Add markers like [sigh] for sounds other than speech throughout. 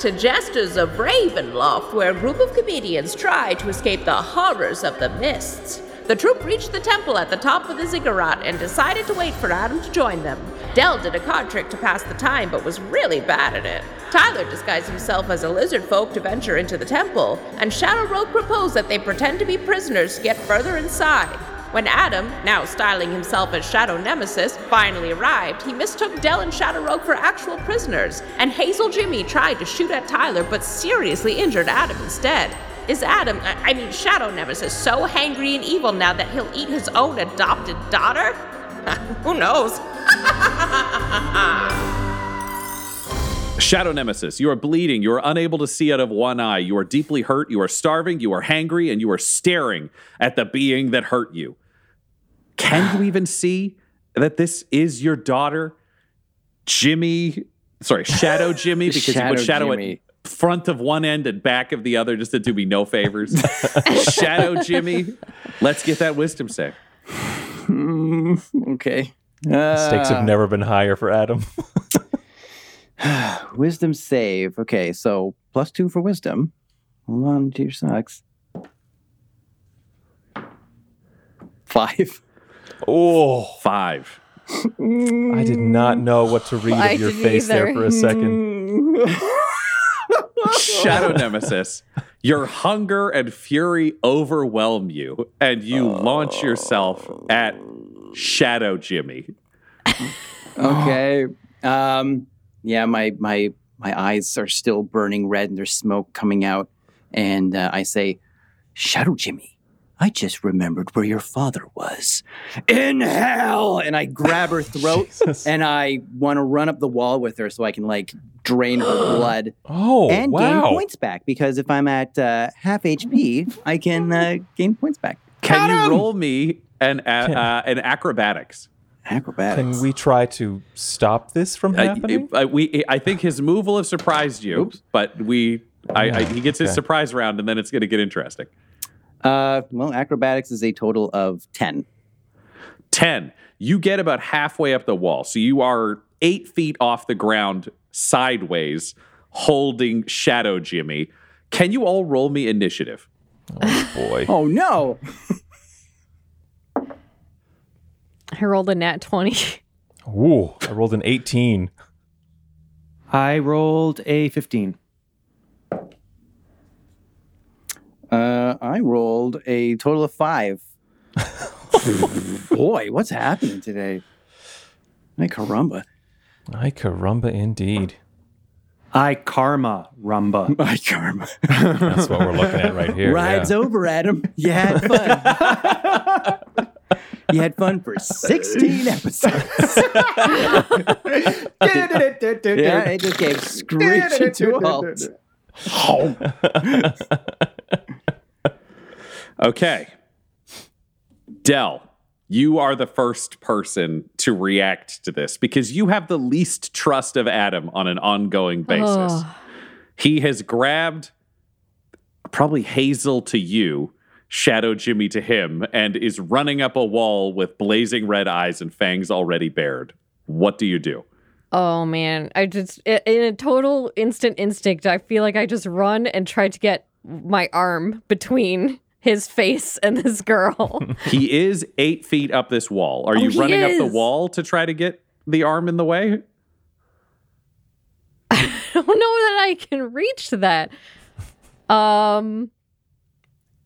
to Jesters of Ravenloft, where a group of comedians try to escape the horrors of the mists. The troupe reached the temple at the top of the ziggurat and decided to wait for Adam to join them. Del did a card trick to pass the time, but was really bad at it. Tyler disguised himself as a lizard folk to venture into the temple, and Shadow Rogue proposed that they pretend to be prisoners to get further inside. When Adam, now styling himself as Shadow Nemesis, finally arrived, he mistook Del and Shadow Rogue for actual prisoners, and Hazel Jimmy tried to shoot at Tyler but seriously injured Adam instead. Is Adam, I mean Shadow Nemesis, so hangry and evil now that he'll eat his own adopted daughter? [laughs] Who knows? [laughs] Shadow Nemesis, you are bleeding. You are unable to see out of one eye. You are deeply hurt. You are starving. You are hangry, and you are staring at the being that hurt you. Can you even [sighs] see that this is your daughter, Jimmy? Sorry, Shadow [laughs] Jimmy, because you put Shadow Jimmy. at front of one end and back of the other just to do me no favors. [laughs] Shadow Jimmy, let's get that wisdom save. [sighs] Okay. Stakes Uh, have never been higher for Adam. [sighs] wisdom save. Okay, so plus two for wisdom. Hold on to your socks. Five. Oh, Five. I did not know what to read I of your didn't face there for a second. Shadow Nemesis, your hunger and fury overwhelm you, and you launch yourself at Shadow Jimmy. Okay. Um. Yeah. My my my eyes are still burning red, and there's smoke coming out. And uh, I say, "Shadow Jimmy, I just remembered where your father was. In hell!" And I grab her [laughs] throat, and I want to run up the wall with her so I can like drain her [gasps] blood Oh, and wow. gain points back. Because if I'm at uh, half HP, I can uh, gain points back. Can you roll me an a- uh, an acrobatics? Acrobatics. Can we try to stop this from happening? uh, we, I think his move will have surprised you, but we, I, I, he gets his Okay. surprise round, and then it's going to get interesting. Uh, well, acrobatics is a total of ten. 10. You get about halfway up the wall. So you are eight feet off the ground sideways, holding Shadow Jimmy. Can you all roll me initiative? oh boy. [laughs] Oh no! [laughs] I rolled a nat 20. Ooh, I rolled an 18. I rolled a 15. Uh, I rolled a total of five. [laughs] Boy, what's happening today? My caramba! Ay caramba indeed. I karma rumba. [laughs] My karma. That's what we're looking at right here. Ride's yeah. over, Adam. You had fun. you had fun for 16 episodes. [laughs] yeah, it just came screeching to a halt. Okay. Del, you are the first person to react to this because you have the least trust of Adam on an ongoing basis. Ugh. He has grabbed probably Hazel to you, Shadow Jimmy to him, and is running up a wall with blazing red eyes and fangs already bared. What do you do? Oh man, I just in a total instant instinct, I feel like I just run and try to get my arm between his face and this girl. [laughs] He is eight feet up this wall. Are Oh, you running up the wall to try to get the arm in the way? [laughs] I don't know that I can reach that. Um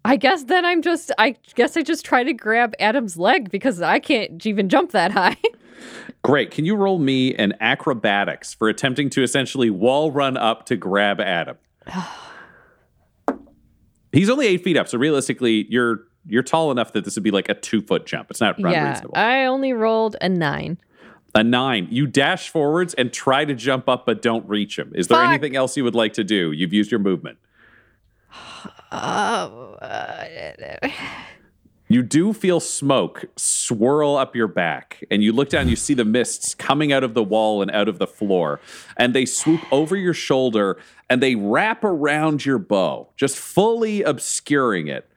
I guess then I'm just I guess I just try to grab Adam's leg because I can't even jump that high. [laughs] Great. Can you roll me an acrobatics for attempting to essentially wall run up to grab Adam? [sighs] [sighs] [sighs] He's only eight feet up, so realistically, you're you're tall enough that this would be like a two foot jump. It's not yeah. unreasonable. I only rolled a 9. A nine. You dash forwards and try to jump up, but don't reach him. Is there Fuck. anything else you would like to do? You've used your movement. [sighs] Oh, uh, [sighs] You do feel smoke swirl up your back, and you look down, you see the mists coming out of the wall and out of the floor, and they swoop over your shoulder and they wrap around your bow, just fully obscuring it.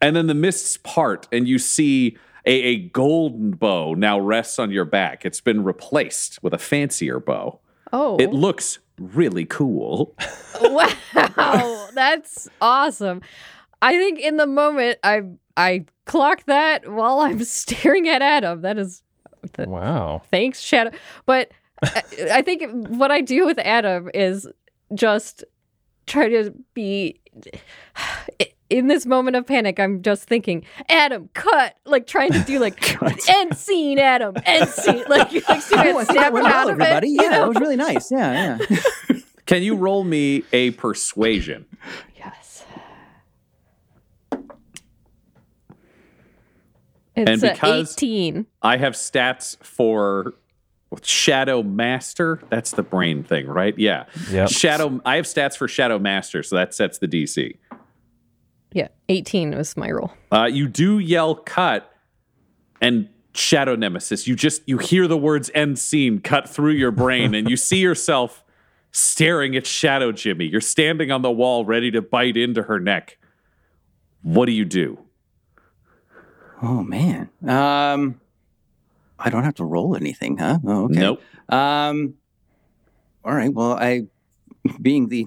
And then the mists part, and you see a, a golden bow now rests on your back. It's been replaced with a fancier bow. oh. It looks really cool. [laughs] wow, that's awesome. I think in the moment I I clock that while I'm [laughs] staring at Adam. That is Wow. thanks Shadow. But I, I think what I do with Adam is just try to be [sighs] in this moment of panic. I'm just thinking, Adam, cut, like trying to do like [laughs] end scene, Adam, end scene, like like [laughs] see Oh, it I think snap that out of everybody. it. Yeah, you that know? was really nice. Yeah, yeah. Can you roll me a persuasion? Yes. And It's a because- 18. I have stats for Shadow Master. That's the brain thing, right? Yeah. Yep. Shadow. I have stats for Shadow Master, so that sets the DC. Yeah, 18 was my roll. Uh, you do yell "cut," and Shadow Nemesis. You just you hear the words "end scene" cut through your brain, and you [laughs] see yourself staring at Shadow Jimmy. You're standing on the wall, ready to bite into her neck. What do you do? Oh man. Um, I don't have to roll anything, huh? Oh, okay. Nope. Um, all right. Well, I, being the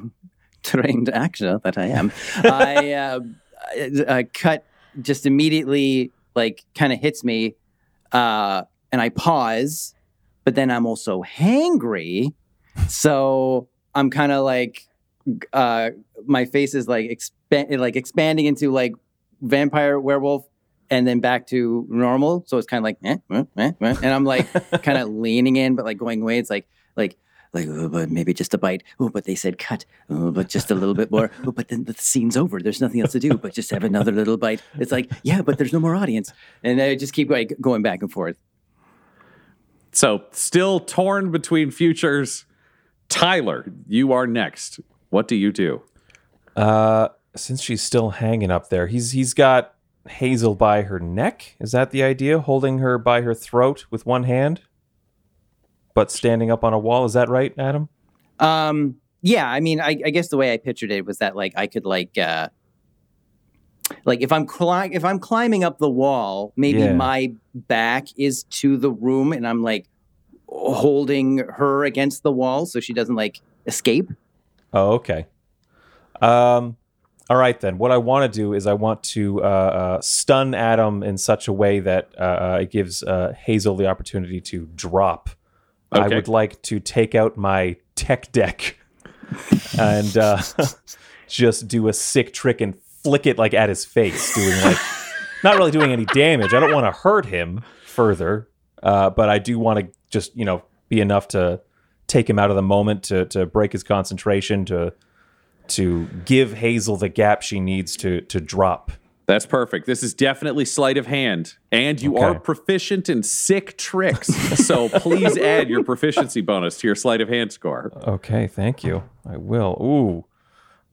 trained actor that I am, I, [laughs] uh, I, I cut just immediately, like, kind of hits me, uh, and I pause, but then I'm also hangry, so I'm kind of like, uh, my face is like expand, like expanding into like vampire werewolf and then back to normal. So it's kind of like, eh, eh, eh, eh. and I'm like [laughs] kind of leaning in, but like going away. It's like, like, like, oh, but maybe just a bite. Oh, but they said cut. Oh, but just a little bit more. [laughs] Oh, but then the scene's over. There's nothing else to do but just have another little bite. It's like, yeah, but there's no more audience, and I just keep like going back and forth. So, still torn between futures. Tyler, you are next. What do you do? Uh, since she's still hanging up there, he's he's got Hazel by her neck. Is that the idea? Holding her by her throat with one hand, but standing up on a wall. Is that right, Adam? Um, yeah, I mean, I, I guess the way I pictured it was that like I could like, uh, like if I'm cli- if I'm climbing up the wall, maybe Yeah. my back is to the room, and I'm like holding her against the wall so she doesn't like escape. Oh, okay. Um, all right then. What I want to do is I want to uh, uh, stun Adam in such a way that uh, uh, it gives uh, Hazel the opportunity to drop. I would like to take out my tech deck [laughs] and uh, [laughs] just do a sick trick and flick it like at his face, doing like not really doing any damage. I don't want to hurt him further, uh, but I do want to just you know be enough to take him out of the moment to to break his concentration to to give Hazel the gap she needs to to drop. That's perfect. This is definitely sleight of hand, and you Okay. are proficient in sick tricks. [laughs] so please add your proficiency bonus to your sleight of hand score. Okay, thank you. I will. Ooh.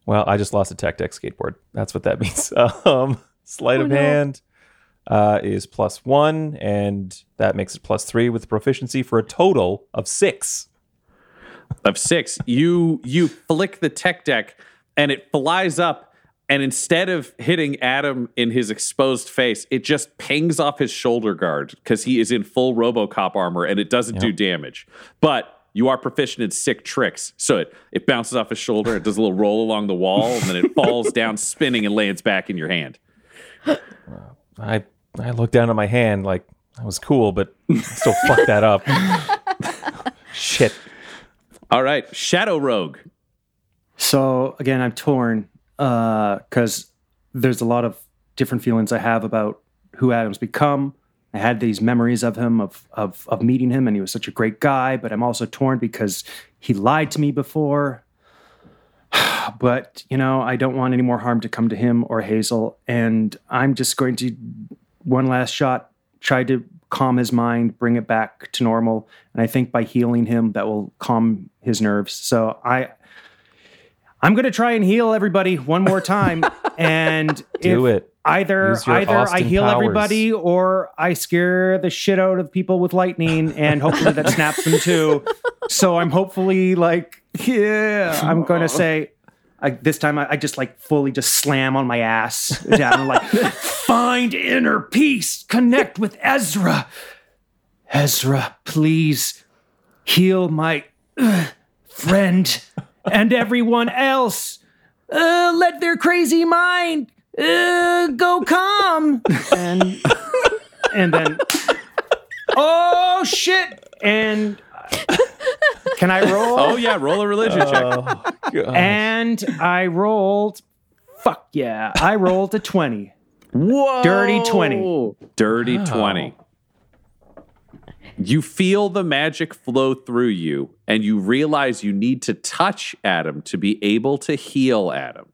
Well, I just lost a tech deck skateboard. That's what that [laughs] means. Um, sleight Oh, of no. hand uh, is plus one, and that makes it plus three with proficiency for a total of six. Of six, you you flick the tech deck, and it flies up. And instead of hitting Adam in his exposed face, it just pings off his shoulder guard because he is in full RoboCop armor, and it doesn't do damage. But you are proficient in sick tricks, so it it bounces off his shoulder, it does a little roll along the wall, and then it [laughs] falls down, spinning, and lands back in your hand. I I looked down at my hand like that was cool, but I still fucked that up. [laughs] Shit. All right, Shadow Rogue. So again, I'm torn uh, because there's a lot of different feelings I have about who Adam's become. I had these memories of him, of of of meeting him, and he was such a great guy. But I'm also torn because he lied to me before. [sighs] but you know, I don't want any more harm to come to him or Hazel, and I'm just going to one last shot try to calm his mind, bring it back to normal. And I think by healing him, that will calm his nerves. So I, I'm going to try and heal everybody one more time. [laughs] and Do it. Either either I heal powers. everybody or I scare the shit out of people with lightning, and hopefully that [laughs] snaps them too. So I'm hopefully like, yeah, I'm going to say. I, this time I, I just like fully just slam on my ass down and like [laughs] find inner peace connect with ezra. Ezra please heal my uh, friend and everyone else. Uh, let their crazy mind uh, go calm. And and then oh shit. And can i roll Oh yeah, roll a religion check. Oh, and I rolled, fuck yeah, I rolled a 20. Whoa. Dirty 20. Dirty 20. You feel the magic flow through you, and you realize you need to touch Adam to be able to heal Adam.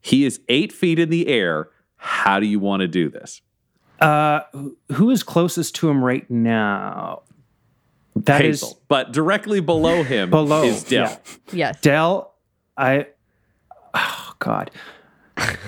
He is eight feet in the air. How do you want to do this? Uh, who- who is closest to him right now? That is Hazel. but directly below him Below, is Del. yeah. Yes. Del. I, oh God.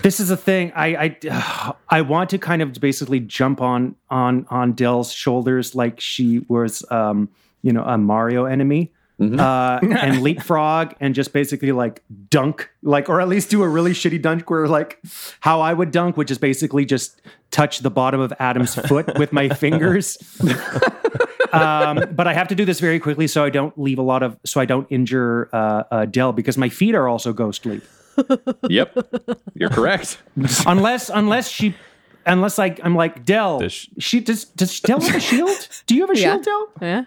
This is a thing. I, I I want to kind of basically jump on on on Del's shoulders like she was um you know a Mario enemy. Uh, [laughs] and leapfrog and just basically like dunk, like, or at least do a really shitty dunk where like how I would dunk, which is basically just touch the bottom of Adam's [laughs] foot with my fingers. [laughs] um, but I have to do this very quickly so I don't leave a lot of, so I don't injure uh, uh, Del because my feet are also ghostly. Yep. You're correct. unless, unless she, unless like I'm like Del, Does she- she does does Del have a shield? Do you have a Yeah. shield, Del? Yeah.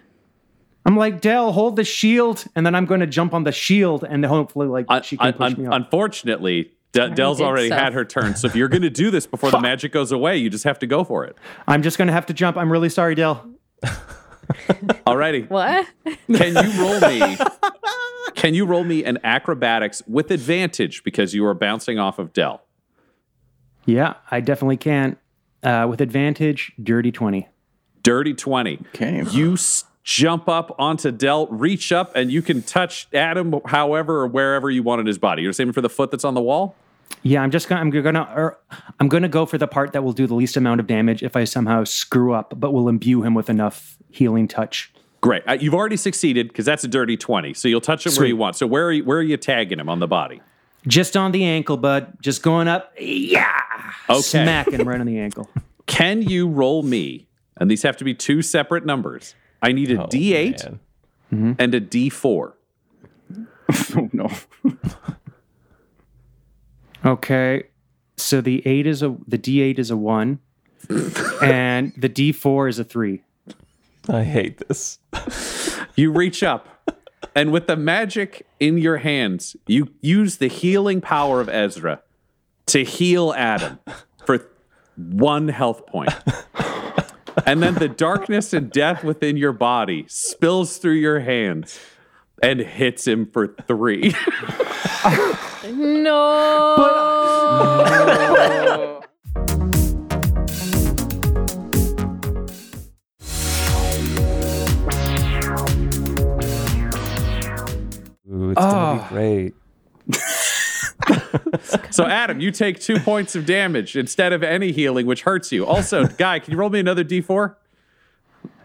I'm like Del, hold the shield, and then I'm going to jump on the shield, and hopefully like Un- she can un- push un- me up. unfortunately, D- Del's already so. had her turn. So if you're going to do this before the magic goes away, you just have to go for it. [laughs] I'm just going to have to jump. I'm really sorry, Del. [laughs] Alrighty. What? Can you roll me? [laughs] Can you roll me an acrobatics with advantage because you are bouncing off of Del? Yeah, I definitely can. Uh, with advantage, dirty 20. Dirty 20. Okay. You s- jump up onto Del, reach up, and you can touch Adam however or wherever you want in his body. You're saving for the foot that's on the wall? Yeah, I'm just gonna I'm gonna er, I'm gonna go for the part that will do the least amount of damage if I somehow screw up, but will imbue him with enough healing touch. Great. Uh, you've already succeeded because that's a dirty 20. So you'll touch him where you want. So where are you, where are you tagging him on the body? Just on the ankle, bud. Just going up. Yeah. Okay. Smacking right on the ankle. Can you roll me? And these have to be two separate numbers. I need a Oh, 8 man. Mm-hmm. and a D4. [laughs] Oh no. Okay. So the eight is a the D8 is a one, and [laughs] the D4 is a three. I hate this. You reach up, and with the magic in your hands, you use the healing power of Ezra to heal Adam for one health point. [laughs] And then the darkness and death within your body spills through your hands and hits him for three. [laughs] No. Ooh, it's gonna Oh. be ah. great. [laughs] So, Adam, you take two points of damage instead of any healing, which hurts you. Also, Guy, can you roll me another d4?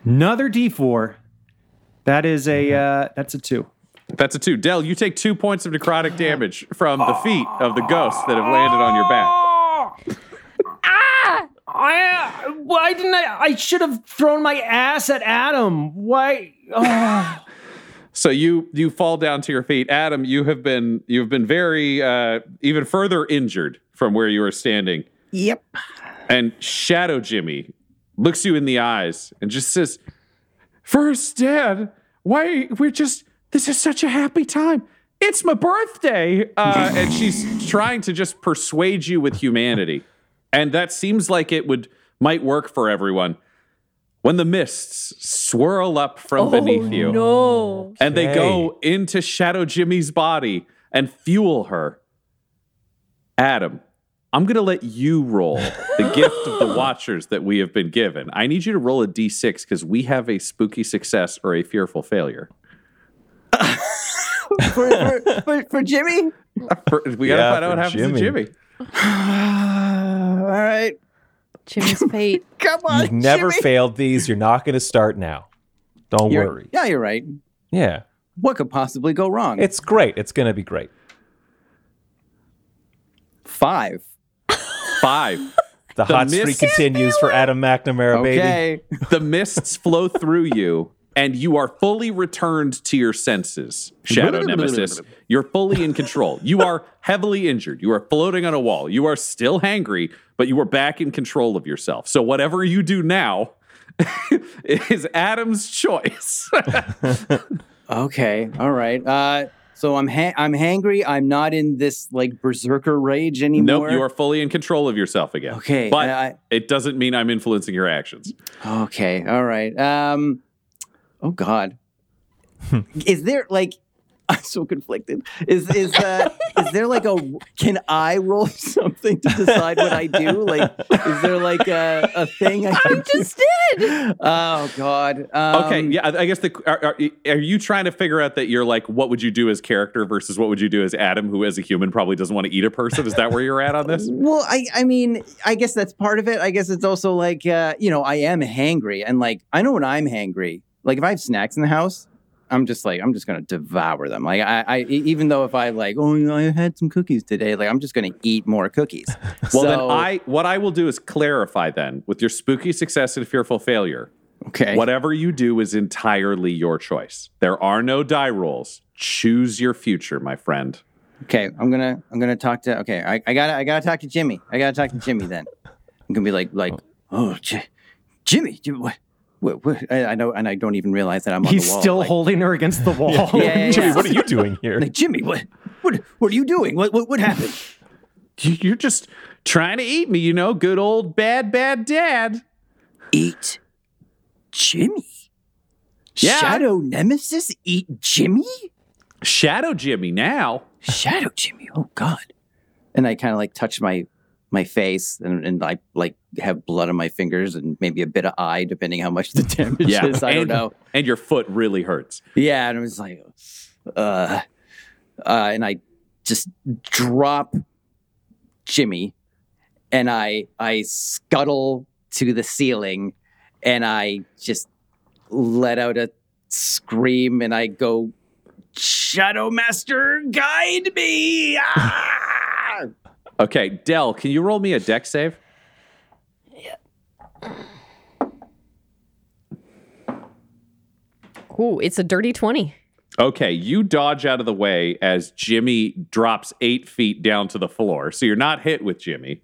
Another D4. That is a mm-hmm. uh, that's a two. That's a two. Del, you take two points of necrotic damage from the feet of the ghosts that have landed on your back. Ah! I, uh, why didn't I? I should have thrown my ass at Adam. Why? Oh. So you you fall down to your feet. Adam, you have been you've been very uh, even further injured from where you were standing. Yep. And Shadow Jimmy looks you in the eyes and just says, First, Dad, why we're just this is such a happy time. It's my birthday. Uh, and she's trying to just persuade you with humanity. And that seems like it would might work for everyone. When the mists swirl up from oh, beneath you No. and they go into Shadow Jimmy's body and fuel her. Adam, I'm going to let you roll the [laughs] gift of the watchers that we have been given. I need you to roll a d6 because we have a spooky success or a fearful failure. [laughs] for, for, for, for Jimmy? For- we got to Yeah, find out what for happens to Jimmy. Jimmy. [sighs] All right. Jimmy's [laughs] fate. Come on. You've never Jimmy. failed these. You're not going to start now. Don't You're- worry. Yeah, you're right. Yeah. What could possibly go wrong? It's great. It's going to be great. five. Five. [laughs] The, hot streak mist- continues for Adam McNamara, baby. Okay. the mists [laughs] flow through you and you are fully returned to your senses shadow nemesis you're fully in control you are heavily injured you are floating on a wall you are still hangry but you are back in control of yourself so whatever you do now [laughs] is adam's choice [laughs] Okay. All right. Uh, so I'm ha- I'm hangry. I'm not in this like berserker rage anymore. nope you are fully in control of yourself again Okay, but I- it doesn't mean i'm influencing your actions Okay. All right. Um. Oh God. [laughs] is there like? [laughs] I'm so conflicted. Is is uh is there like a can I roll [laughs] something to decide what I do? Like, is there like a, a thing I can Just did. [laughs] Oh God. Um, Okay, yeah, I I guess the are, are, are you trying to figure out that you're like, what would you do as character versus what would you do as Adam, who as a human probably doesn't want to eat a person? Is that where you're at on this? Well, I I mean, I guess that's part of it. I guess it's also like uh, you know, I am hangry and like I know when I'm hangry. Like if I have snacks in the house, I'm just like I'm just gonna devour them. Like I, even though if I like, oh, you know, I had some cookies today, like I'm just gonna eat more cookies. [laughs] Well, then I what I will do is clarify then with your spooky success and fearful failure. okay. Whatever you do is entirely your choice. There are no die rolls. Choose your future, my friend. Okay, I'm gonna I'm gonna talk to. Okay, I, I gotta I gotta talk to Jimmy. I gotta talk to Jimmy then. I'm gonna be like like oh, oh J- Jimmy, Jimmy, what? I, know, and I don't even realize that I'm on He's the wall. still like, holding her against the [laughs] wall. Yeah, yeah, [laughs] Jimmy, yeah. what are you doing here? Like Jimmy, what what what are you doing? What what what happened? You- You're just trying to eat me, you know, good old bad, bad dad. Eat Jimmy. Yeah. Shadow Nemesis eat Jimmy? Shadow Jimmy now. Shadow Jimmy. Oh God. And I kind of like touch my my face and, and I like have blood on my fingers and maybe a bit of eye, depending how much the [laughs] damage Yeah. is. I and, don't know. And your foot really hurts. Yeah, and I was like, uh, uh, and I just drop Jimmy, and I I scuttle to the ceiling, and I just let out a scream, and I go, Shadow Master, guide me! [laughs] Ah! Okay, Del, can you roll me a dex save? [clears throat] Ooh, it's a dirty 20. Okay, you dodge out of the way as Jimmy drops eight feet down to the floor. So you're not hit with Jimmy.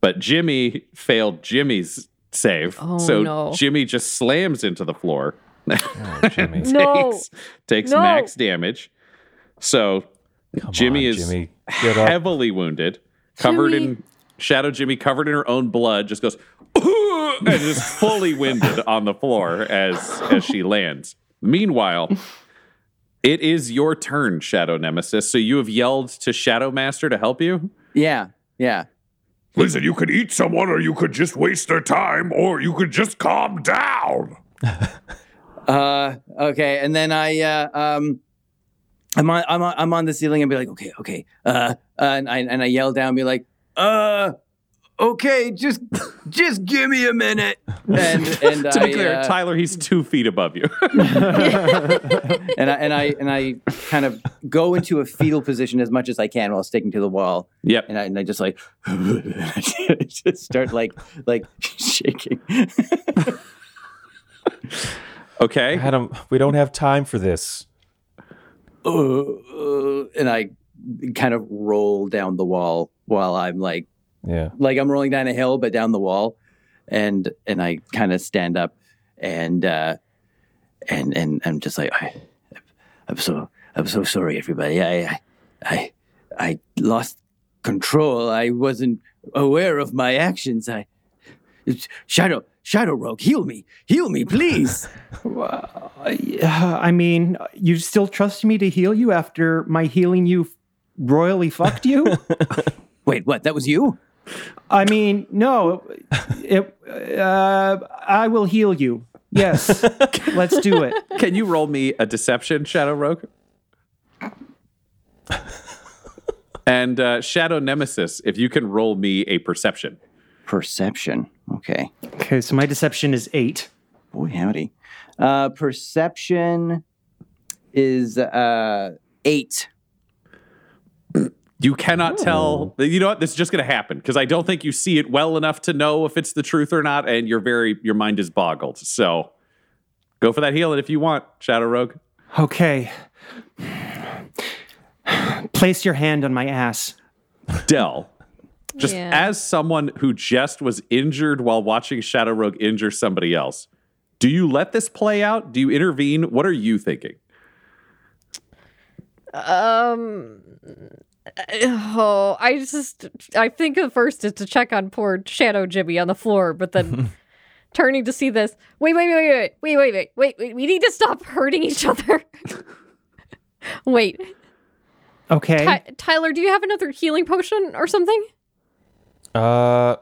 But Jimmy failed Jimmy's save. Oh, so no. Jimmy just slams into the floor. Oh, Jimmy. [laughs] No. takes takes No. max damage. So Come Jimmy on, is Jimmy. Heavily wounded, covered Jimmy. in Shadow Jimmy, covered in her own blood, just goes and is fully winded on the floor as as she lands. Meanwhile, it is your turn, Shadow Nemesis. So you have yelled to Shadow Master to help you. Yeah, yeah. Listen, you could eat someone, or you could just waste their time, or you could just calm down. [laughs] Uh, okay, and then I uh, um, I'm on I'm on I'm on the ceiling and be like, okay, okay, uh, and I and I yell down, and be like, uh, okay, just just give me a minute, [laughs] and and To I be clear, uh, Tyler, he's two feet above you. [laughs] and I and I and I kind of go into a fetal position as much as I can while sticking to the wall, yep. and I and I just like [laughs] just start like like shaking. Okay. Adam, we don't have time for this. uh, uh, and I kind of roll down the wall while I'm like Yeah. like I'm rolling down a hill, but down the wall, and and I kind of stand up, and uh, and and I'm just like I, I'm so I'm so sorry, everybody. I I I lost control. I wasn't aware of my actions. I it's, Shadow Shadow Rogue, heal me, heal me, please. [laughs] Uh, I mean, you still trust me to heal you after my healing you royally fucked you? [laughs] Wait, what? That was you? I mean, no. It. Uh, I will heal you. Yes. [laughs] Let's do it. Can you roll me a deception, Shadow Rogue? and uh, Shadow Nemesis, if you can roll me a perception. Perception. Okay. Okay, so my deception is eight. Boy, howdy. Uh, perception is uh, eight. You cannot tell. You know what? This is just going to happen because I don't think you see it well enough to know if it's the truth or not, and you're very your mind is boggled. So go for that healing if you want, Shadow Rogue. Okay. Place your hand on my ass. Del, just Yeah. as someone who just was injured while watching Shadow Rogue injure somebody else, do you let this play out? Do you intervene? What are you thinking? Um. [sighs] Oh, I just I think the first is to check on poor Shadow Jimmy on the floor, but then [laughs] turning to see this. Wait, wait, wait, wait, wait, wait, wait, wait, wait. We need to stop [laughs] hurting each other. [laughs] wait, Okay. Ty- Tyler, do you have another healing potion or something? Uh,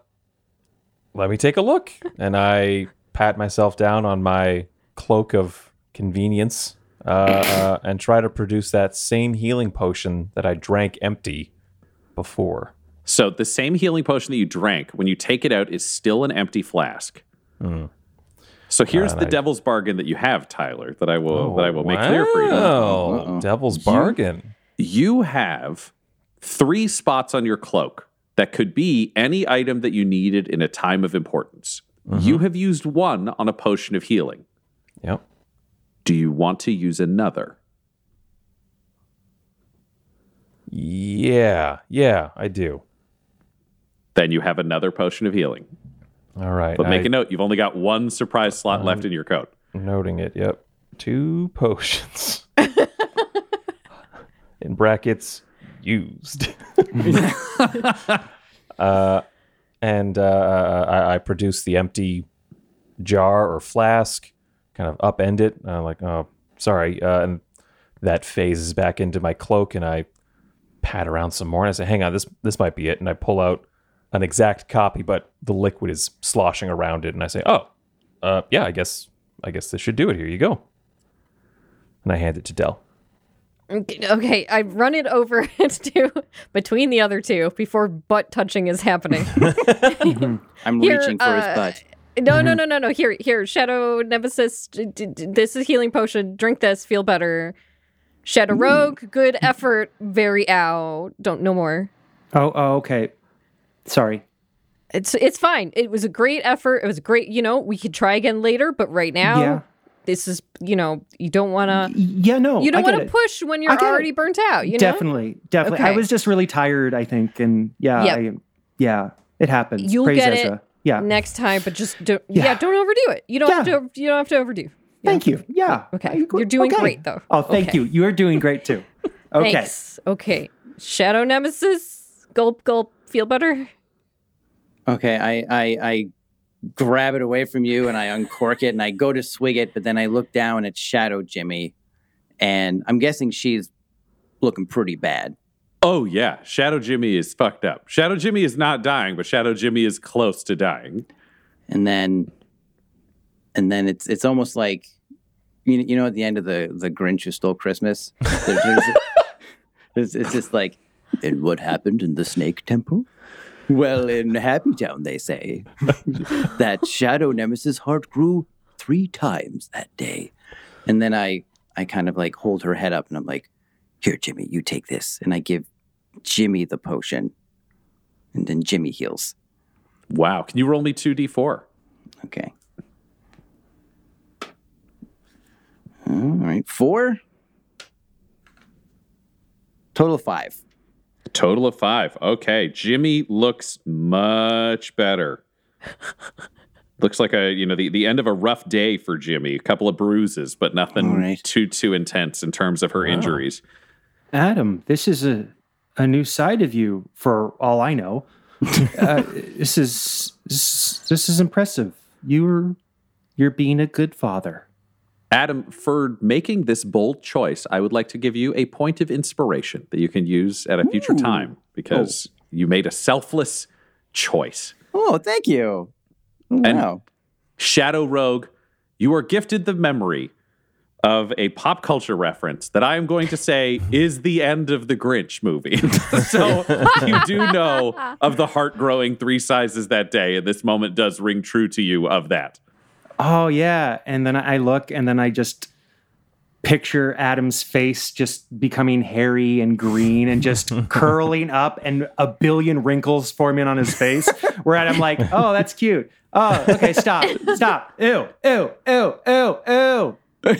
let me take a look. And I pat myself down on my cloak of convenience uh, uh, and try to produce that same healing potion that I drank empty before. So the same healing potion that you drank, when you take it out, is still an empty flask. So here's And the I- devil's bargain that you have, Tyler, that I will that I will make clear for you. Oh, devil's bargain. You have three spots on your cloak that could be any item that you needed in a time of importance. You have used one on a potion of healing. Yep. Do you want to use another? Yeah, yeah, I do. Then you have another potion of healing. All right. But make I- a note, you've only got one surprise slot left in your coat. Noting it. Yep. Two [laughs] potions. In brackets, used. [laughs] uh, and uh, I, I produce the empty jar or flask, kind of upend it. I'm like, oh, sorry. Uh, and that phases back into my cloak, and I pat around some more. And I say, hang on, this this might be it. And I pull out an exact copy, but the liquid is sloshing around it. And I say, oh, uh, yeah, I guess I guess this should do it. Here you go. And I hand it to Del. Okay, I run it over [laughs] to between the other two before butt touching is happening. [laughs] I'm Here, reaching for uh, his butt. No, no, mm-hmm. no, no, no. Here, here, Shadow Nemesis. d- d- This is healing potion. Drink this. Feel better. Shadow Rogue. Good effort. Very ow. Don't no more. Oh, oh, okay. Sorry. It's it's fine. It was a great effort. It was great. You know, we could try again later, but right now, Yeah. this is you know you don't want to Yeah, no. you don't want to push when you're get it. already burnt out. You know, definitely, definitely. I was just really tired, I think, and yeah, Yep. I, yeah, it happens. You'll Praise get Ezra. it Yeah. next time, but just don't. Yeah, Yeah. don't overdo it. You don't have to. You don't have to overdo. Thank you. Yeah. Okay. You're doing Okay. great, though. Oh, thank Okay. you. You are doing great too. [laughs] Okay. Thanks. Okay. Shadow Nemesis. Gulp, gulp. Feel better. Okay, I, I I grab it away from you and I uncork it and I go to swig it, but then I look down at Shadow Jimmy, and I'm guessing she's looking pretty bad. Oh yeah, Shadow Jimmy is fucked up. Shadow Jimmy is not dying, but Shadow Jimmy is close to dying. And then, and then it's it's almost like, you you know, at the end of the the Grinch who stole Christmas, there's, [laughs] there's, it's, it's just like, and what happened in the Snake Temple? Well, in Happy Town, they say [laughs] that Shadow Nemesis' heart grew three times that day. And then I, I kind of like hold her head up and I'm like, here, Jimmy, you take this. And I give Jimmy the potion. And then Jimmy heals. Wow, can you roll me two d four? Okay. All right. Four. Total of five. Total of five. Okay, Jimmy looks much better. [laughs] looks like a you know the, the end of a rough day for Jimmy. A couple of bruises, but nothing All right. too too intense in terms of her injuries. Adam, this is a a new side of you. For all I know, [laughs] uh, this is this, this is impressive. You're you're being a good father. Adam, for making this bold choice, I would like to give you a point of inspiration that you can use at a future time because You made a selfless choice. Oh, thank you. Oh, And- Shadow Rogue, you are gifted the memory of a pop culture reference that I am going to say is the end of the Grinch movie. [laughs] so you do know of the heart growing three sizes that day, and this moment does ring true to you of that. Oh yeah, and then I look, and then I just picture Adam's face just becoming hairy and green and just [laughs] curling up, and a billion wrinkles forming on his face. Where I'm like, oh, that's cute. Oh, okay, stop, stop. Ew, ew, ew, ew, ew. [laughs]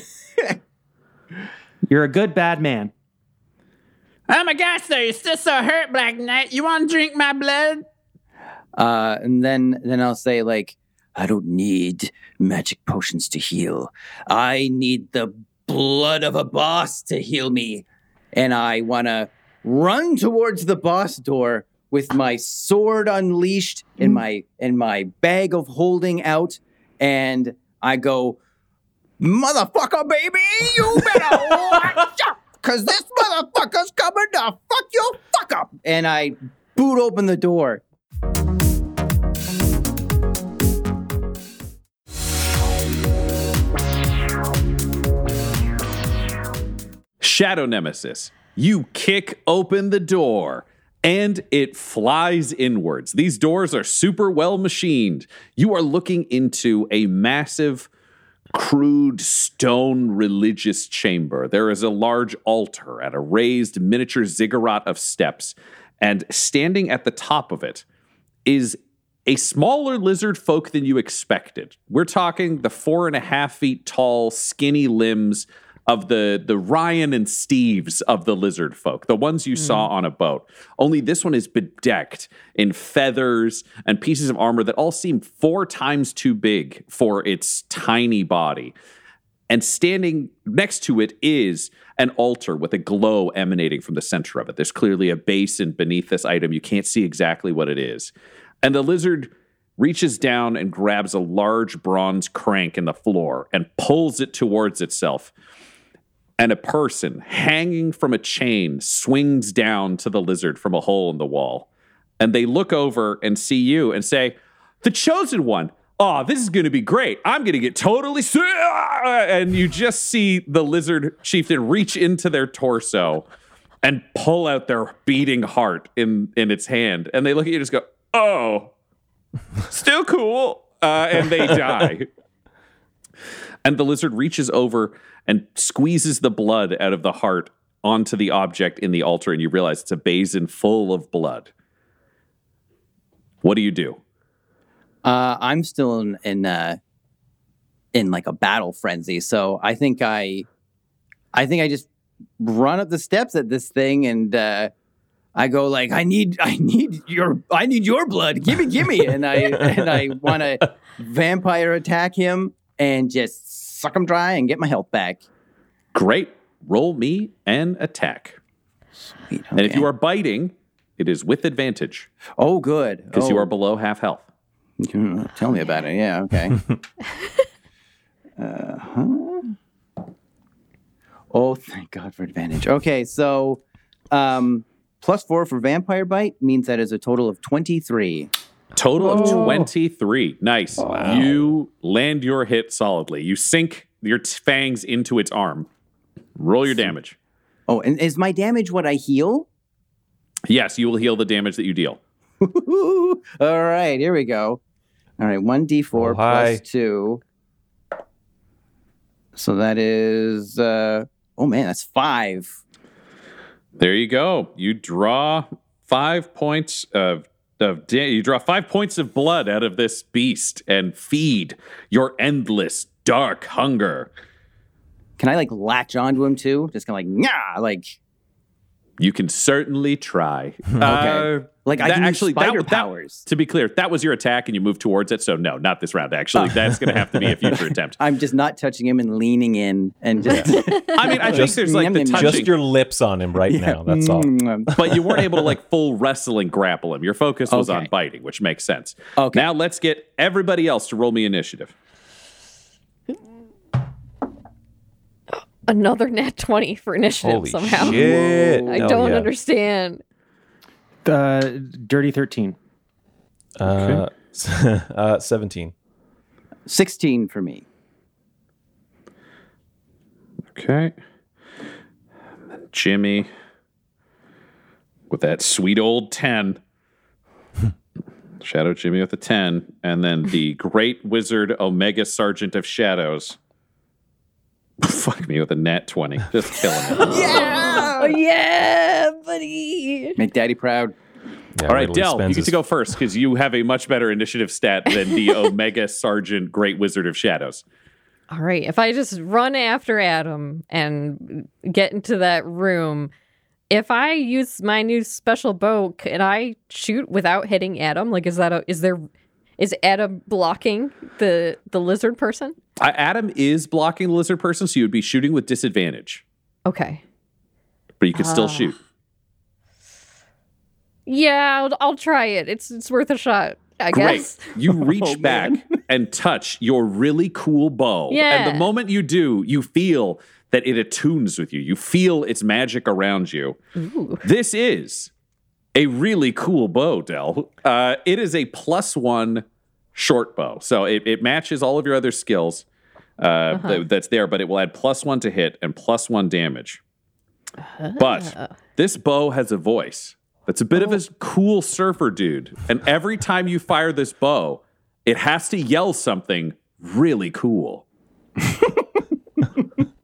You're a good bad man. Oh my gosh, though, you're still so hurt, Black Knight. You want to drink my blood? Uh, and then then I'll say like, I don't need magic potions to heal. I need the blood of a boss to heal me. And I want to run towards the boss door with my sword unleashed and my and my bag of holding out and I go, "Motherfucker, baby, you better [laughs] watch out cuz this motherfucker's coming to fuck your fuck up." And I boot open the door. Shadow Nemesis, you kick open the door and it flies inwards. These doors are super well machined. You are looking into a massive, crude stone religious chamber. There is a large altar at a raised miniature ziggurat of steps, and standing at the top of it is a smaller lizard folk than you expected. We're talking the four and a half feet tall, skinny limbs of the the Ryan and Steves of the lizard folk, the ones you saw mm-hmm. on a boat. Only this one is bedecked in feathers and pieces of armor that all seem four times too big for its tiny body. And standing next to it is an altar with a glow emanating from the center of it. There's clearly a basin beneath this item. You can't see exactly what it is. And the lizard reaches down and grabs a large bronze crank in the floor and pulls it towards itself. And a person hanging from a chain swings down to the lizard from a hole in the wall. And they look over and see you and say, The chosen one. Oh, this is going to be great. I'm going to get totally. And you just see the lizard chieftain reach into their torso and pull out their beating heart in, in its hand. And they look at you and just go, Oh, still cool. Uh, and they die. [laughs] and the lizard reaches over and squeezes the blood out of the heart onto the object in the altar, and you realize it's a basin full of blood. What do you do? Uh, I'm still in in, uh, in like a battle frenzy, so I think I, I think I just run up the steps at this thing and uh, I go like, I need, I need your, I need your blood, give me, give me, and I and I want to vampire attack him and just suck them dry and get my health back. Great. Roll me an attack. Sweet, And if you are biting, it is with advantage oh good, because you Oh, are below half health. mm, Tell me about it. Yeah, okay. [laughs] uh huh. Oh, thank God for advantage. Okay, so um, plus four for vampire bite means that is a total of twenty-three. Total of Oh. 23. Nice. You land your hit solidly. You sink your t- fangs into its arm. Roll your damage. Oh, and is my damage what I heal? Yes, you will heal the damage that you deal. [laughs] All right, here we go. All right, one d four Oh, hi. plus two. So that is uh oh man, that's five. There you go. You draw five points of of you draw five points of blood out of this beast and feed your endless dark hunger. Can I like latch onto him too? Just kind of like yeah, like You can certainly try. [laughs] Okay. like I that- can actually, use spider that, that- powers. to be clear, that was your attack, and you moved towards it. So no, not this round. Actually, that's going to have to be a future [laughs] attempt. I'm just not touching him and leaning in and just [laughs] I mean, I think Just there's like the touching, Just your lips on him right now. That's all. Mm, but you weren't able to like full wrestle and grapple him. Your focus was on biting, which makes sense. Okay. Now let's get everybody else to roll me initiative. Another nat 20 for initiative Holy somehow. shit. I Hell don't yeah. understand. Uh, dirty 13. Uh, [laughs] uh, 17. 16 for me. Okay. Jimmy with that sweet old 10. [laughs] Shadow Jimmy with a 10. And then the great wizard Omega Sergeant of Shadows. Fuck me with a nat 20. Just killing it. [laughs] Oh yeah, buddy. Make daddy proud. Yeah, All right, Del, you get to go first because you have a much better initiative stat than the [laughs] Omega Sergeant Great Wizard of Shadows. All right, if I just run after Adam and get into that room, if I use my new special bow, can I shoot without hitting Adam? Like, is that a is there is Adam blocking the the lizard person? Uh, Adam is blocking the lizard person, so you would be shooting with disadvantage, Okay. but you could still Ah. shoot. Yeah, I'll, I'll try it. It's it's worth a shot, I Great. guess. You [laughs] reach back and touch your really cool bow. Yeah. And the moment you do, you feel that it attunes with you. You feel its magic around you. Ooh. This is a really cool bow, Del. Uh, it is a plus one short bow. So it, it matches all of your other skills uh, that- that's there, but it will add plus one to hit and plus one damage. But this bow has a voice. That's a bit of a cool surfer dude. And every time you fire this bow, it has to yell something really cool. [laughs] [laughs]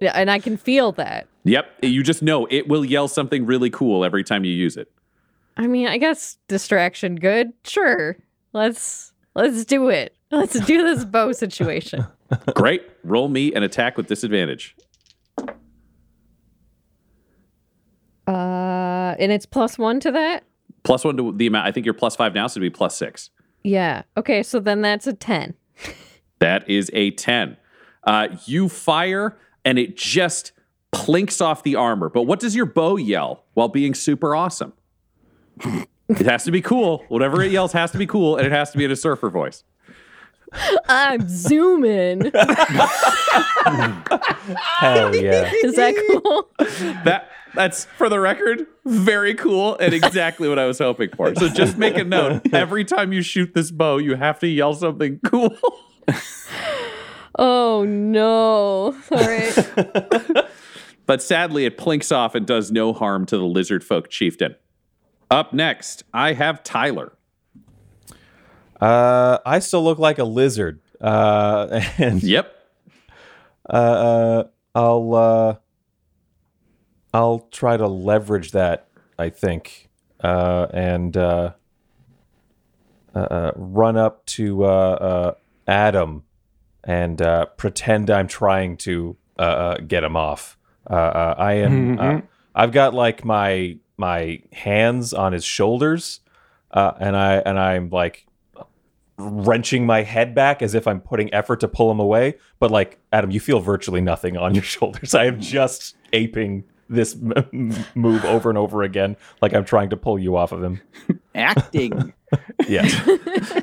Yeah, and I can feel that. Yep, you just know it will yell something really cool every time you use it. I mean, I guess distraction good. Sure. Let's let's do it. [laughs] Let's do this bow [laughs] situation. Great. Roll me an attack with disadvantage. Uh and it's plus 1 to that? Plus one to the amount. I think you're plus five now, so it'd be plus six. Yeah. Okay, so then that's a 10. [laughs] That is a 10. Uh, you fire and it just plinks off the armor. But what does your bow yell while being super awesome? It has to be cool. Whatever it yells has to be cool, and it has to be in a surfer voice. I'm zooming. Hell yeah. Is that cool? That that's for the record, very cool and exactly what I was hoping for. So just make a note. Every time you shoot this bow, you have to yell something cool. Oh no. All right. But sadly, it plinks off and does no harm to the lizard folk chieftain. Up next, I have Tyler. Uh, I still look like a lizard. Uh, [laughs] and Yep. uh, uh, I'll uh, I'll try to leverage that. I think, uh, and uh, uh, uh, run up to uh, uh, Adam and uh, pretend I'm trying to uh, uh, get him off. Uh, uh, I am. Uh, I've got like my my hands on his shoulders, uh, and I and I'm like wrenching my head back as if I'm putting effort to pull him away. But like Adam, you feel virtually nothing on your [laughs] shoulders. I am just aping this m- move over and over again, like I'm trying to pull you off of him. [laughs] Acting. [laughs] Yeah.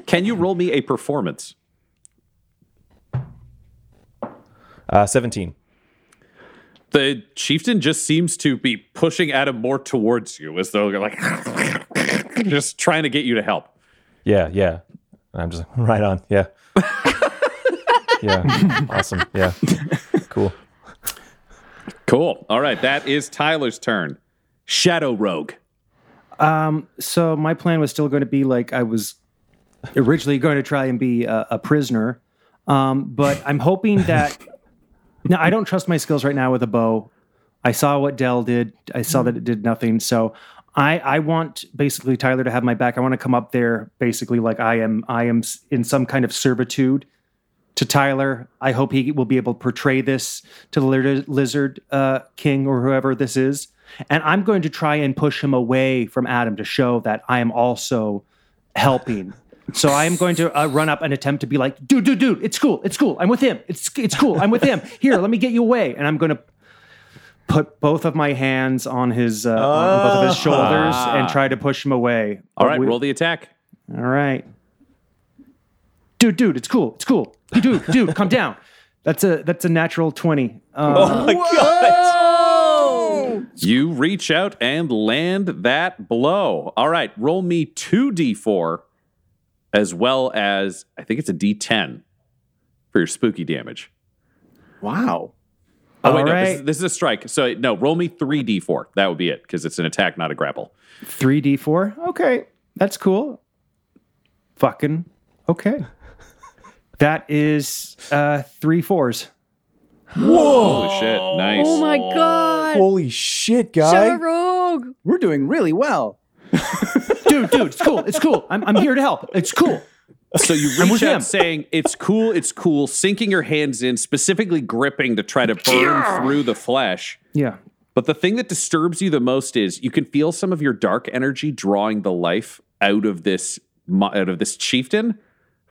Can you roll me a performance? Uh, 17. The chieftain just seems to be pushing Adam more towards you as though they're like [laughs] just trying to get you to help. Yeah, yeah. And I'm just like, right on. Yeah. [laughs] yeah. awesome. Yeah. Cool. Cool. All right, that is Tyler's turn. Shadow Rogue. Um, so my plan was still going to be like I was originally going to try and be a, a prisoner, um, but I'm hoping that. [laughs] now I don't trust my skills right now with a bow. I saw what Del did. I saw that it did nothing. So I I want basically Tyler to have my back. I want to come up there basically like I am. I am in some kind of servitude to Tyler. I hope he will be able to portray this to the Lizard uh, King or whoever this is. And I'm going to try and push him away from Adam to show that I am also helping. So I am going to uh, run up and attempt to be like, dude, dude, dude, it's cool, it's cool. I'm with him. It's it's cool. I'm with him. Here, let me get you away. And I'm going to put both of my hands on his uh, on both of his shoulders and try to push him away. All But right, we- roll the attack. all right. Dude, dude, it's cool. It's cool. Dude, dude, calm down. That's a that's a natural 20. Uh, Oh my god. You reach out and land that blow. All right, roll me 2d4 as well as I think it's a d10 for your spooky damage. Wow. Oh, wait, All no, this, right. is, this is a strike. So, no, roll me 3d4. That would be it because it's an attack, not a grapple. 3d4. Okay, that's cool. Fucking okay. [laughs] That is uh three fours. Holy shit. Nice. Oh my god. Holy shit, guy. Shadow Rogue. We're doing really well. [laughs] Dude, dude, it's cool. It's cool. I'm, I'm here to help. It's cool. So you I'm reach out saying, It's cool, it's cool, sinking your hands in, specifically gripping to try to burn through the flesh. Yeah. But the thing that disturbs you the most is you can feel some of your dark energy drawing the life out of this out of this chieftain,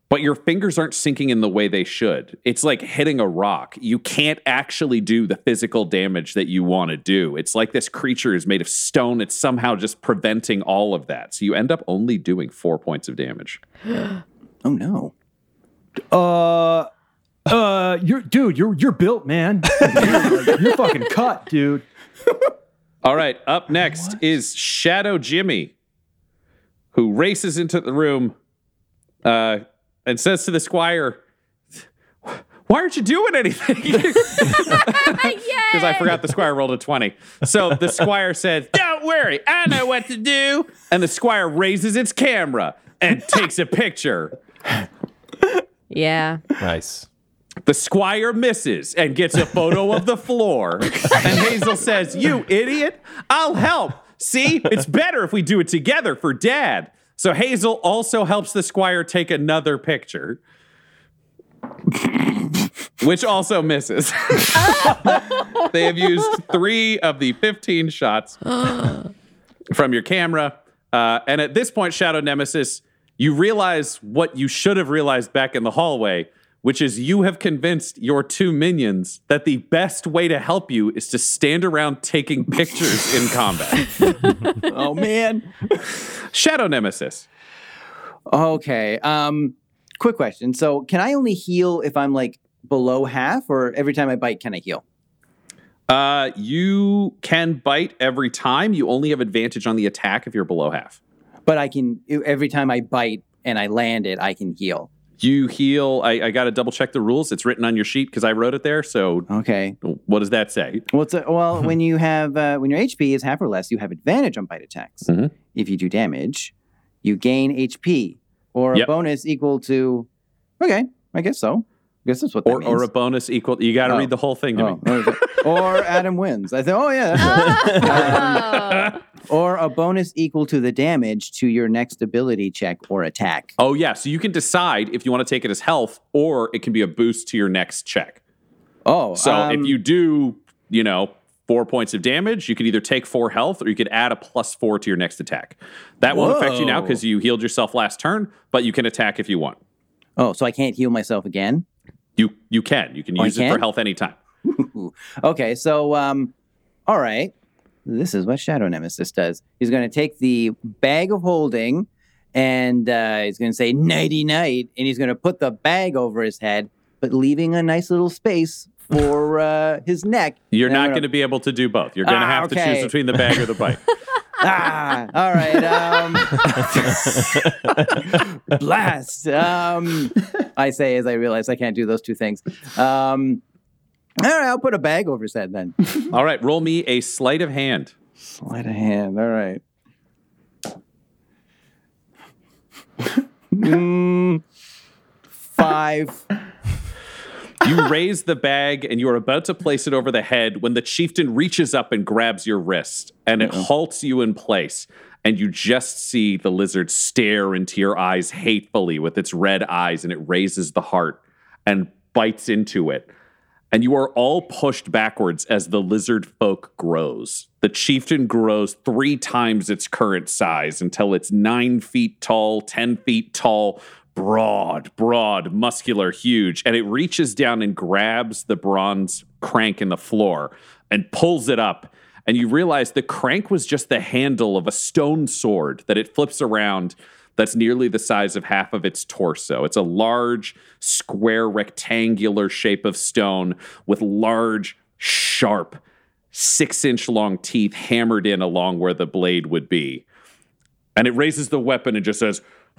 but your fingers aren't sinking in the way they should. It's like hitting a rock. You can't actually do the physical damage that you want to do. It's like this creature is made of stone. It's somehow just preventing all of that. So you end up only doing four points of damage. [gasps] Oh no. Uh uh you're dude, you're you're built, man. [laughs] you're, you're fucking cut, dude. [laughs] All right, up next is Shadow Jimmy, who races into the room uh, and says to the squire, Why aren't you doing anything? [laughs] Because I forgot the squire rolled a 20. So the squire says, Don't worry, I know what to do. and the squire raises its camera and takes a picture. Yeah. Nice. The squire misses and gets a photo of the floor. And Hazel says, You idiot, I'll help. See, it's better if we do it together for dad. So Hazel also helps the squire take another picture, which also misses. [laughs] they have used three of the 15 shots [gasps] from your camera. Uh, and at this point, Shadow Nemesis, you realize what you should have realized back in the hallway, which is you have convinced your two minions that the best way to help you is to stand around taking [laughs] pictures in combat. [laughs] Oh man. Shadow Nemesis. Okay. Um quick question. So can I only heal if I'm like below half or every time I bite can I heal? Uh, you can bite every time. You only have advantage on the attack if you're below half. But I can every time I bite and I land it, I can heal. You heal. I, I got to double check the rules. It's written on your sheet because I wrote it there. So, Okay. what does that say? Well, it's a, well, when [laughs] you have uh, when your HP is half or less, you have advantage on bite attacks. Mhm. If you do damage, you gain HP or a Yep. bonus equal to. Okay, I guess so. I guess that's what that Or, means. or a bonus equal. You got to Oh. read the whole thing to Oh, me. what is it? or Adam wins. I think. Oh yeah. That's right. Um, or a bonus equal to the damage to your next ability check or attack. Oh yeah, so you can decide if you want to take it as health or it can be a boost to your next check. Oh, So um, if you do, you know, four points of damage, you could either take four health or you could add a plus four to your next attack. That won't affect you now because you healed yourself last turn, but you can attack if you want. Oh, so I can't heal myself again. You you can. You can Oh, use it for health anytime. [laughs] Okay, so um, all right. This is what Shadow Nemesis does. He's going to take the bag of holding, and uh, he's going to say "nighty night," and he's going to put the bag over his head, but leaving a nice little space for uh, his neck. You're And not gonna- be able to do both. You're going to Ah, have to choose between the bag or the bite. [laughs] ah, [laughs] all right. Um, [laughs] blast. Um, I say as I realize I can't do those two things. Um, all right, I'll put a bag over his head then. [laughs] All right, roll me a sleight of hand. Sleight of hand. All right. Mm, five. You raise the bag and you are about to place it over the head when the chieftain reaches up and grabs your wrist and it halts you in place. And you just see the lizard stare into your eyes hatefully with its red eyes and it raises the heart and bites into it. And you are all pushed backwards as the lizard folk grows. The chieftain grows three times its current size until it's nine feet tall, 10 feet tall, broad, broad, muscular, huge. And it reaches down and grabs the bronze crank in the floor and pulls it up. And you realize the crank was just the handle of a stone sword that it flips around that's nearly the size of half of its torso. It's a large, square, rectangular shape of stone with large, sharp, six inch long teeth hammered in along where the blade would be. And it raises the weapon and just says, [laughs]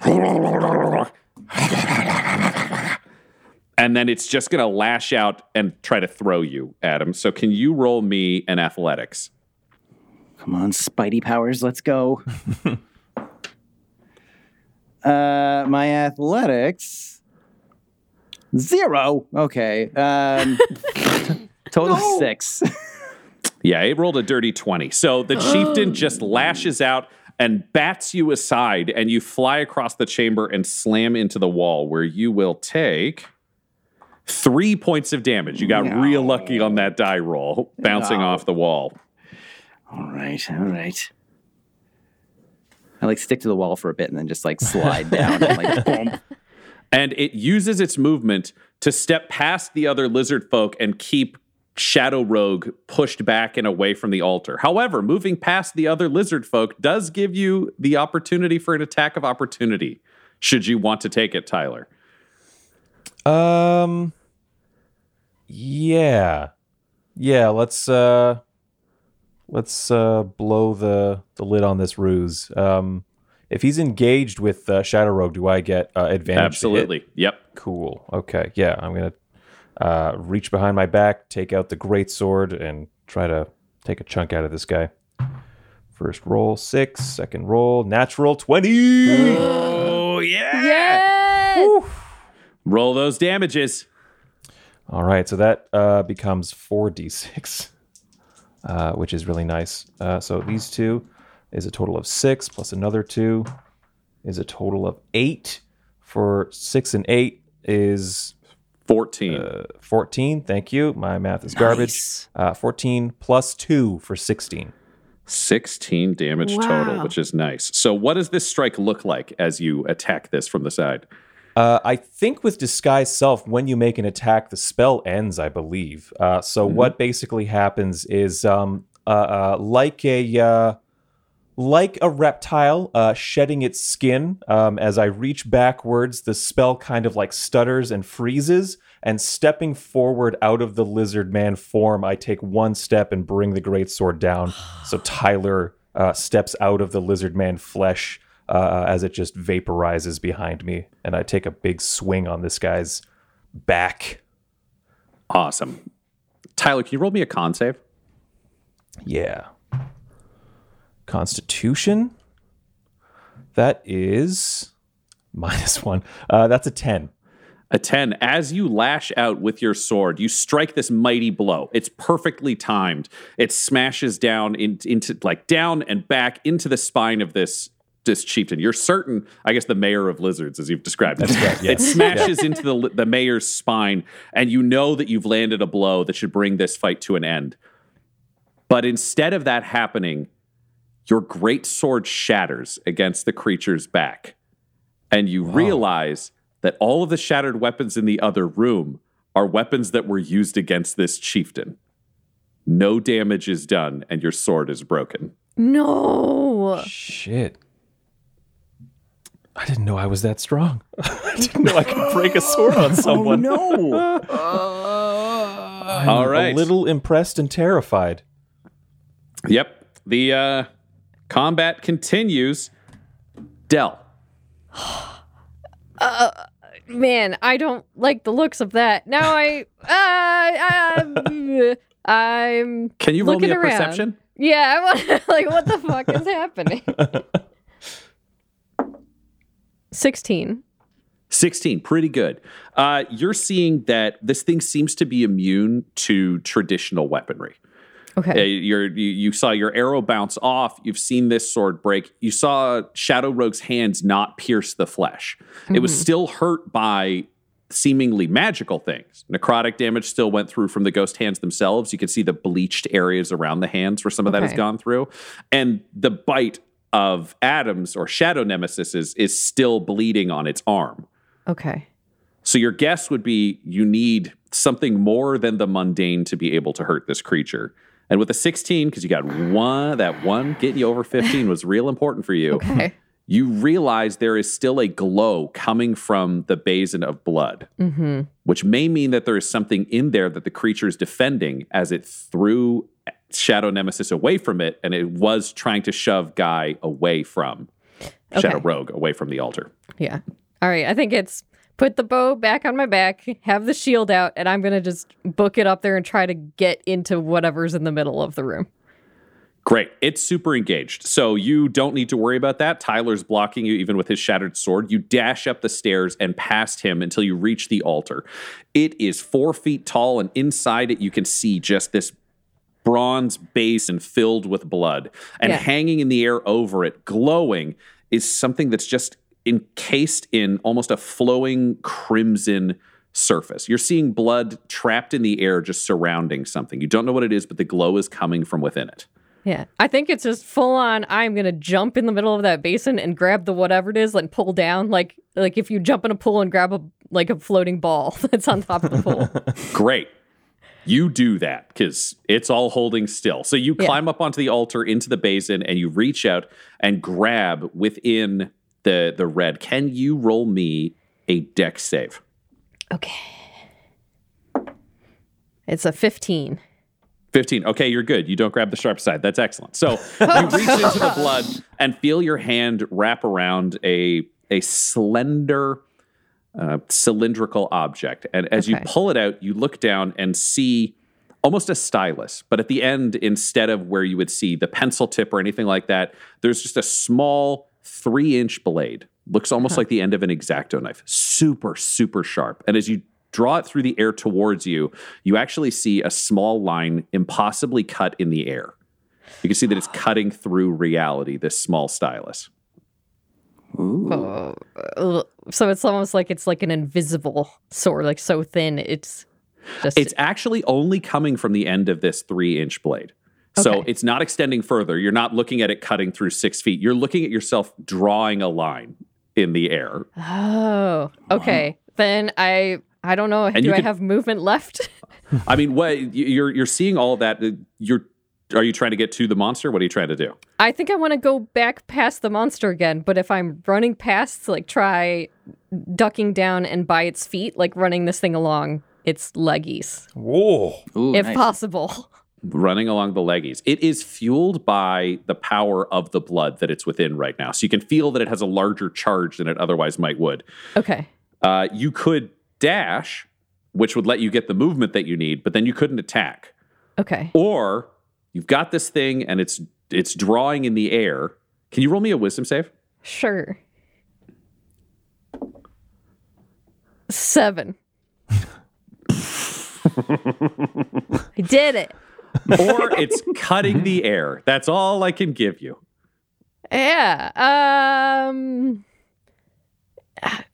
and then it's just going to lash out and try to throw you, Adam. So can you roll me an athletics? Come on, Spidey powers, let's go. [laughs] uh, my athletics zero. Okay. Um, [laughs] total six. [laughs] Yeah, it rolled a dirty 20. So the chieftain just lashes out and bats you aside, and you fly across the chamber and slam into the wall, where you will take three points of damage. You got real lucky on that die roll, bouncing off the wall. all right, all right. I like stick to the wall for a bit and then just like slide down. and, like, [laughs] boom. And it uses its movement to step past the other lizard folk and keep Shadow Rogue pushed back and away from the altar. However, moving past the other lizard folk does give you the opportunity for an attack of opportunity, should you want to take it, Tyler. Um. Yeah, yeah. Let's uh, let's uh, blow the the lid on this ruse. Um, if he's engaged with uh, Shadow Rogue, do I get uh, advantage? Absolutely. Yep. Cool. Okay. Yeah, I'm gonna uh, reach behind my back, take out the great sword, and try to take a chunk out of this guy. First roll six. Second roll natural twenty. Oh, yeah. Yes. Roll those damages. All right, so that uh, becomes 4d6, uh, which is really nice. Uh, so these two is a total of six, plus another two is a total of eight. For six and eight is 14. uh, 14. Thank you. My math is garbage. Uh, 14 plus two for 16. 16 damage total, which is nice. So, what does this strike look like as you attack this from the side? Uh, I think with disguise self, when you make an attack, the spell ends. I believe. Uh, so what basically happens is, um, uh, uh, like a uh, like a reptile uh, shedding its skin. Um, as I reach backwards, the spell kind of like stutters and freezes. And stepping forward out of the lizard man form, I take one step and bring the great sword down. so [gasps] Tyler uh, steps out of the lizard man flesh uh, as it just vaporizes behind me, and I take a big swing on this guy's back. Awesome. Tyler, can you roll me a con save? Yeah. Constitution. That is [laughs] minus one. Uh, that's a 10. A 10. As you lash out with your sword, you strike this mighty blow. It's perfectly timed. It smashes down in, into like down and back into the spine of this this chieftain. You're certain, I guess, the mayor of lizards, as you've described it. right, It smashes into the the mayor's spine, and you know that you've landed a blow that should bring this fight to an end. But instead of that happening, your great sword shatters against the creature's back and you realize that all of the shattered weapons in the other room are weapons that were used against this chieftain. No damage is done, and your sword is broken. No. Shit. I didn't know I was that strong. [laughs] I didn't know I could break a sword on someone. [laughs] oh, no. I'm All right. A little impressed and terrified. Yep. The uh, combat continues. Del. [sighs] Man, I don't like the looks of that. Now I [laughs] uh, um, [laughs] I'm Can you roll me a around. perception? Yeah, I want [laughs] like what the fuck is happening? 16. 16 pretty good uh, you're seeing that this thing seems to be immune to traditional weaponry Uh, Okay. you're, you, you saw your arrow bounce off. You've seen this sword break. You saw Shadow Rogue's hands not pierce the flesh. It was mm-hmm. still hurt by seemingly magical things. Necrotic damage still went through from the ghost hands themselves. You can see the bleached areas around the hands where some of that has gone through. And the bite of Adams or Shadow Nemesis is, is still bleeding on its arm. Okay. So your guess would be you need something more than the mundane to be able to hurt this creature. And with a 16, because you got one, that one getting you over 15 was [laughs] real important for you. Okay. You realize there is still a glow coming from the basin of blood, mm-hmm. which may mean that there is something in there that the creature is defending as it threw Shadow Nemesis away from it, and it was trying to shove Guy away from Shadow Rogue, away from the altar. Yeah. All right. I think it's put the bow back on my back, have the shield out, and I'm going to just book it up there and try to get into whatever's in the middle of the room. Great. It's super engaged. So you don't need to worry about that. Tyler's blocking you even with his shattered sword. You dash up the stairs and past him until you reach the altar. It is four feet tall, and inside it, you can see just this bronze basin filled with blood. And Yeah. hanging in the air over it, glowing, is something that's just encased in almost a flowing crimson surface. You're seeing blood trapped in the air just surrounding something. You don't know what it is, but the glow is coming from within it. Yeah. I think it's just full on I'm going to jump in the middle of that basin and grab the whatever it is and pull down like like if you jump in a pool and grab a like a floating ball [laughs] that's on top of the pool. [laughs] Great. You do that because it's all holding still. So you Yeah. climb up onto the altar into the basin and you reach out and grab within the the red. Can you roll me a dex save? okay. It's a 15. 15. Okay, you're good. You don't grab the sharp side. That's excellent. So [laughs] you reach into the blood and feel your hand wrap around a a slender uh, cylindrical object. And as you pull it out, you look down and see almost a stylus, but at the end, instead of where you would see the pencil tip or anything like that, there's just a small three inch blade. Looks almost like the end of an exacto knife. Super, super sharp. And as you draw it through the air towards you, you actually see a small line impossibly cut in the air. You can see that it's [gasps] cutting through reality, this small stylus. Uh, so it's almost like it's like an invisible sword, like so thin it's just It's actually only coming from the end of this three inch blade. So it's not extending further. You're not looking at it cutting through six feet. You're looking at yourself drawing a line in the air. Oh, okay. Then I I don't know. And Do I could- have movement left? [laughs] I mean, what you- you're you're seeing all of that. uh, You're are you trying to get to the monster? What are you trying to do? I think I want to go back past the monster again, but if I'm running past, like try ducking down and by its feet, like running this thing along its leggies, Whoa. Ooh, if nice. possible. Running along the leggies. It is fueled by the power of the blood that it's within right now. So you can feel that it has a larger charge than it otherwise might would. Okay. Uh, you could dash, which would let you get the movement that you need, but then you couldn't attack. Okay. Or you've got this thing and it's it's drawing in the air. Can you roll me a wisdom save? Sure. Seven. [laughs] I did it. [laughs] Or [laughs] it's cutting the air. That's all I can give you. Yeah. Um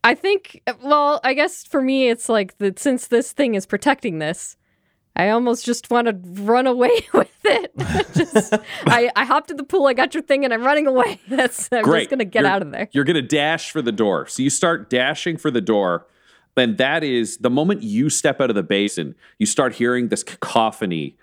I think well, I guess for me it's like that since this thing is protecting this, I almost just want to run away [laughs] with it. just I, I hopped in the pool, I got your thing, and I'm running away. That's I'm Great. just gonna get You're- out of there. You're going to dash for the door. So you start dashing for the door. And that is the moment you step out of the basin, you start hearing this cacophony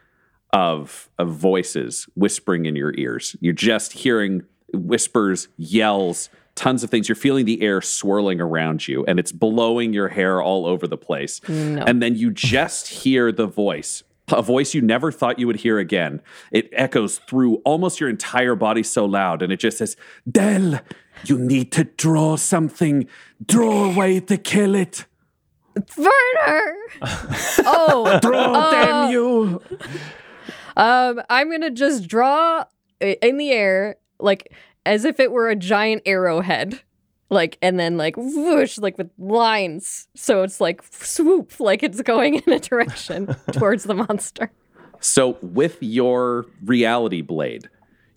of, of voices whispering in your ears. You're just hearing whispers, yells, tons of things. You're feeling the air swirling around you and it's blowing your hair all over the place. And then you just hear the voice. A voice you never thought you would hear again. It echoes through almost your entire body so loud, and it just says, Del, you need to draw something. Draw away to kill it. Werner! [laughs] oh, Draw, Uh, damn you. Um, I'm gonna just draw in the air, like as if it were a giant arrowhead, like, and then like whoosh, like with lines, so it's like swoop, like it's going [laughs] in a direction [laughs] towards the monster. So, with your reality blade,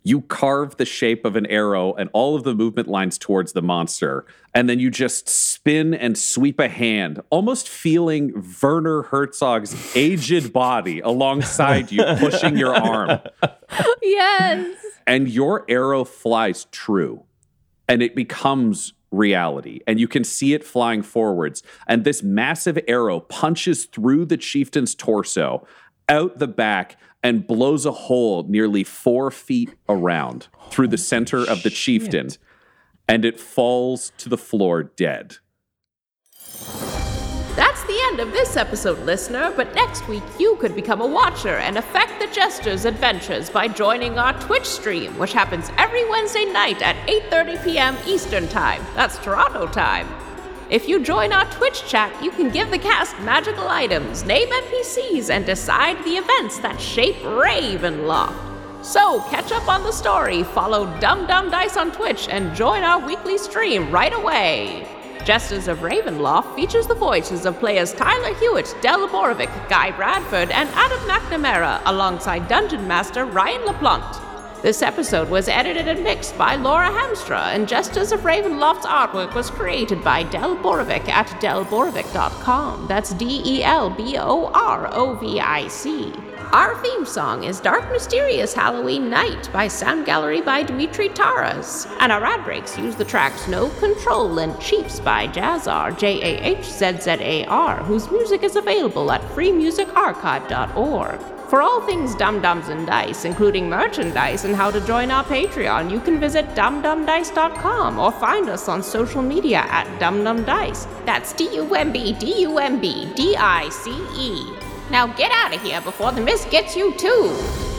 you carve the shape of an arrow and all of the movement lines towards the monster, and then you just spin and sweep a hand, almost feeling Werner Herzog's aged body alongside you, [laughs] pushing your arm. yes. and your arrow flies true and it becomes reality and you can see it flying forwards and this massive arrow punches through the chieftain's torso out the back and blows a hole nearly four feet around through the center of the chieftain and it falls to the floor dead That's the end of this episode, listener, but next week you could become a watcher and affect the Jester's adventures by joining our Twitch stream, which happens every Wednesday night at 8:30 p.m. Eastern Time. That's Toronto time. If you join our Twitch chat, you can give the cast magical items, name NPCs, and decide the events that shape Ravenloft. So, catch up on the story, follow Dumb Dumb Dice on Twitch, and join our weekly stream right away. Jesters of Ravenloft features the voices of players Tyler Hewitt, Del Borovic, Guy Bradford, and Adam McNamara, alongside Dungeon Master Ryan LaPlante. This episode was edited and mixed by Laura Hamstra, and Jesters of Ravenloft's artwork was created by Del Borovic at delborovic.com. That's D E L B O R O V I C. Our theme song is Dark Mysterious Halloween Night by Sound Gallery by Dimitri Taras. And our ad breaks use the tracks No Control and Chiefs by Jahzzar, J A H Z Z A R, whose music is available at freemusicarchive.org. For all things Dumb-Dumbs and Dice, including merchandise and how to join our Patreon, you can visit dumbdumbdice.com or find us on social media at dumdumdice. That's D U M B D U M B D I C E. Now get out of here before the mist gets you too.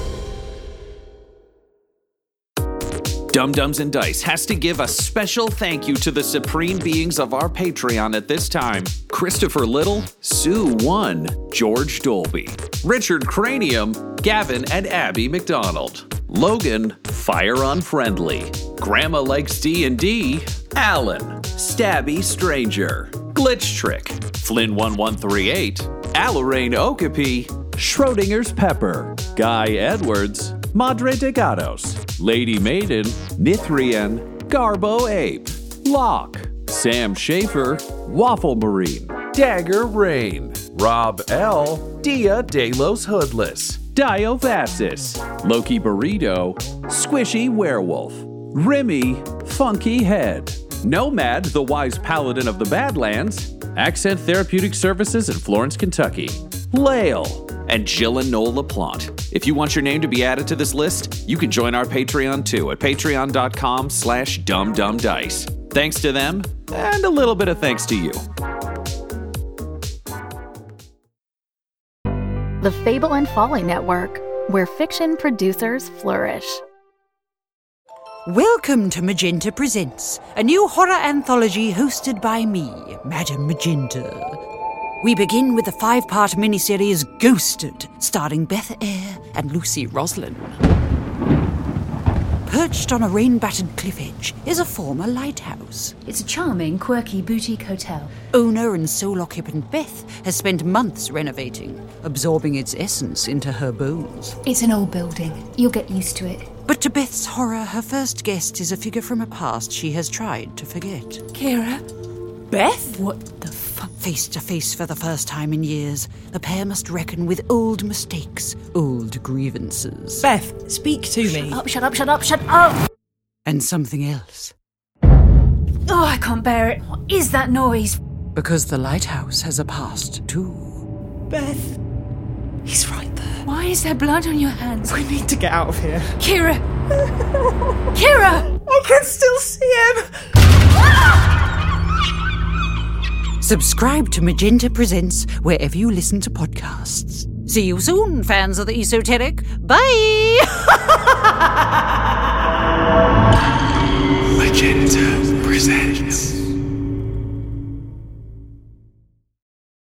Dumb-Dumbs and Dice has to give a special thank you to the supreme beings of our Patreon at this time. Christopher Little, Sue One, George Dolby, Richard Cranium, Gavin and Abby McDonald, Logan, Fire Unfriendly, Grandma Likes D&D, Alan, Stabby Stranger, Glitch Trick, Flynn1138, Alarain Okapi, Schrodinger's Pepper, Guy Edwards, Madre de Gatos, Lady Maiden, Nithrian, Garbo Ape, Locke, Sam Schaefer, Waffle Marine, Dagger Rain, Rob L, Dia De Los Hoodless, Dio Vassis, Loki Burrito, Squishy Werewolf, Remy, Funky Head, Nomad, the wise paladin of the Badlands, Accent Therapeutic Services in Florence, Kentucky, Lale, and Jill and Noel LaPlante. If you want your name to be added to this list, you can join our Patreon too at patreon.com slash dumbdumbdice. Thanks to them, and a little bit of thanks to you. The Fable and Folly Network, where fiction producers flourish. Welcome to Magenta Presents, a new horror anthology hosted by me, Madam Magenta. We begin with the five part miniseries Ghosted, starring Beth Eyre and Lucy Roslin. Perched on a rain battered cliff edge is a former lighthouse. It's a charming, quirky boutique hotel. Owner and sole occupant Beth has spent months renovating, absorbing its essence into her bones. It's an old building. You'll get used to it. But to Beth's horror, her first guest is a figure from a past she has tried to forget. Kira? Beth? What the fuck? Face to face for the first time in years, the pair must reckon with old mistakes, old grievances. Beth, speak to me. Shut up, shut up, shut up, shut up! And something else. Oh, I can't bear it. What is that noise? Because the lighthouse has a past, too. Beth, he's right there. Why is there blood on your hands? We need to get out of here. Kira! Kira! I can still see him! Ah! Subscribe to Magenta Presents wherever you listen to podcasts. See you soon, fans of the esoteric. Bye! [laughs] Magenta Presents.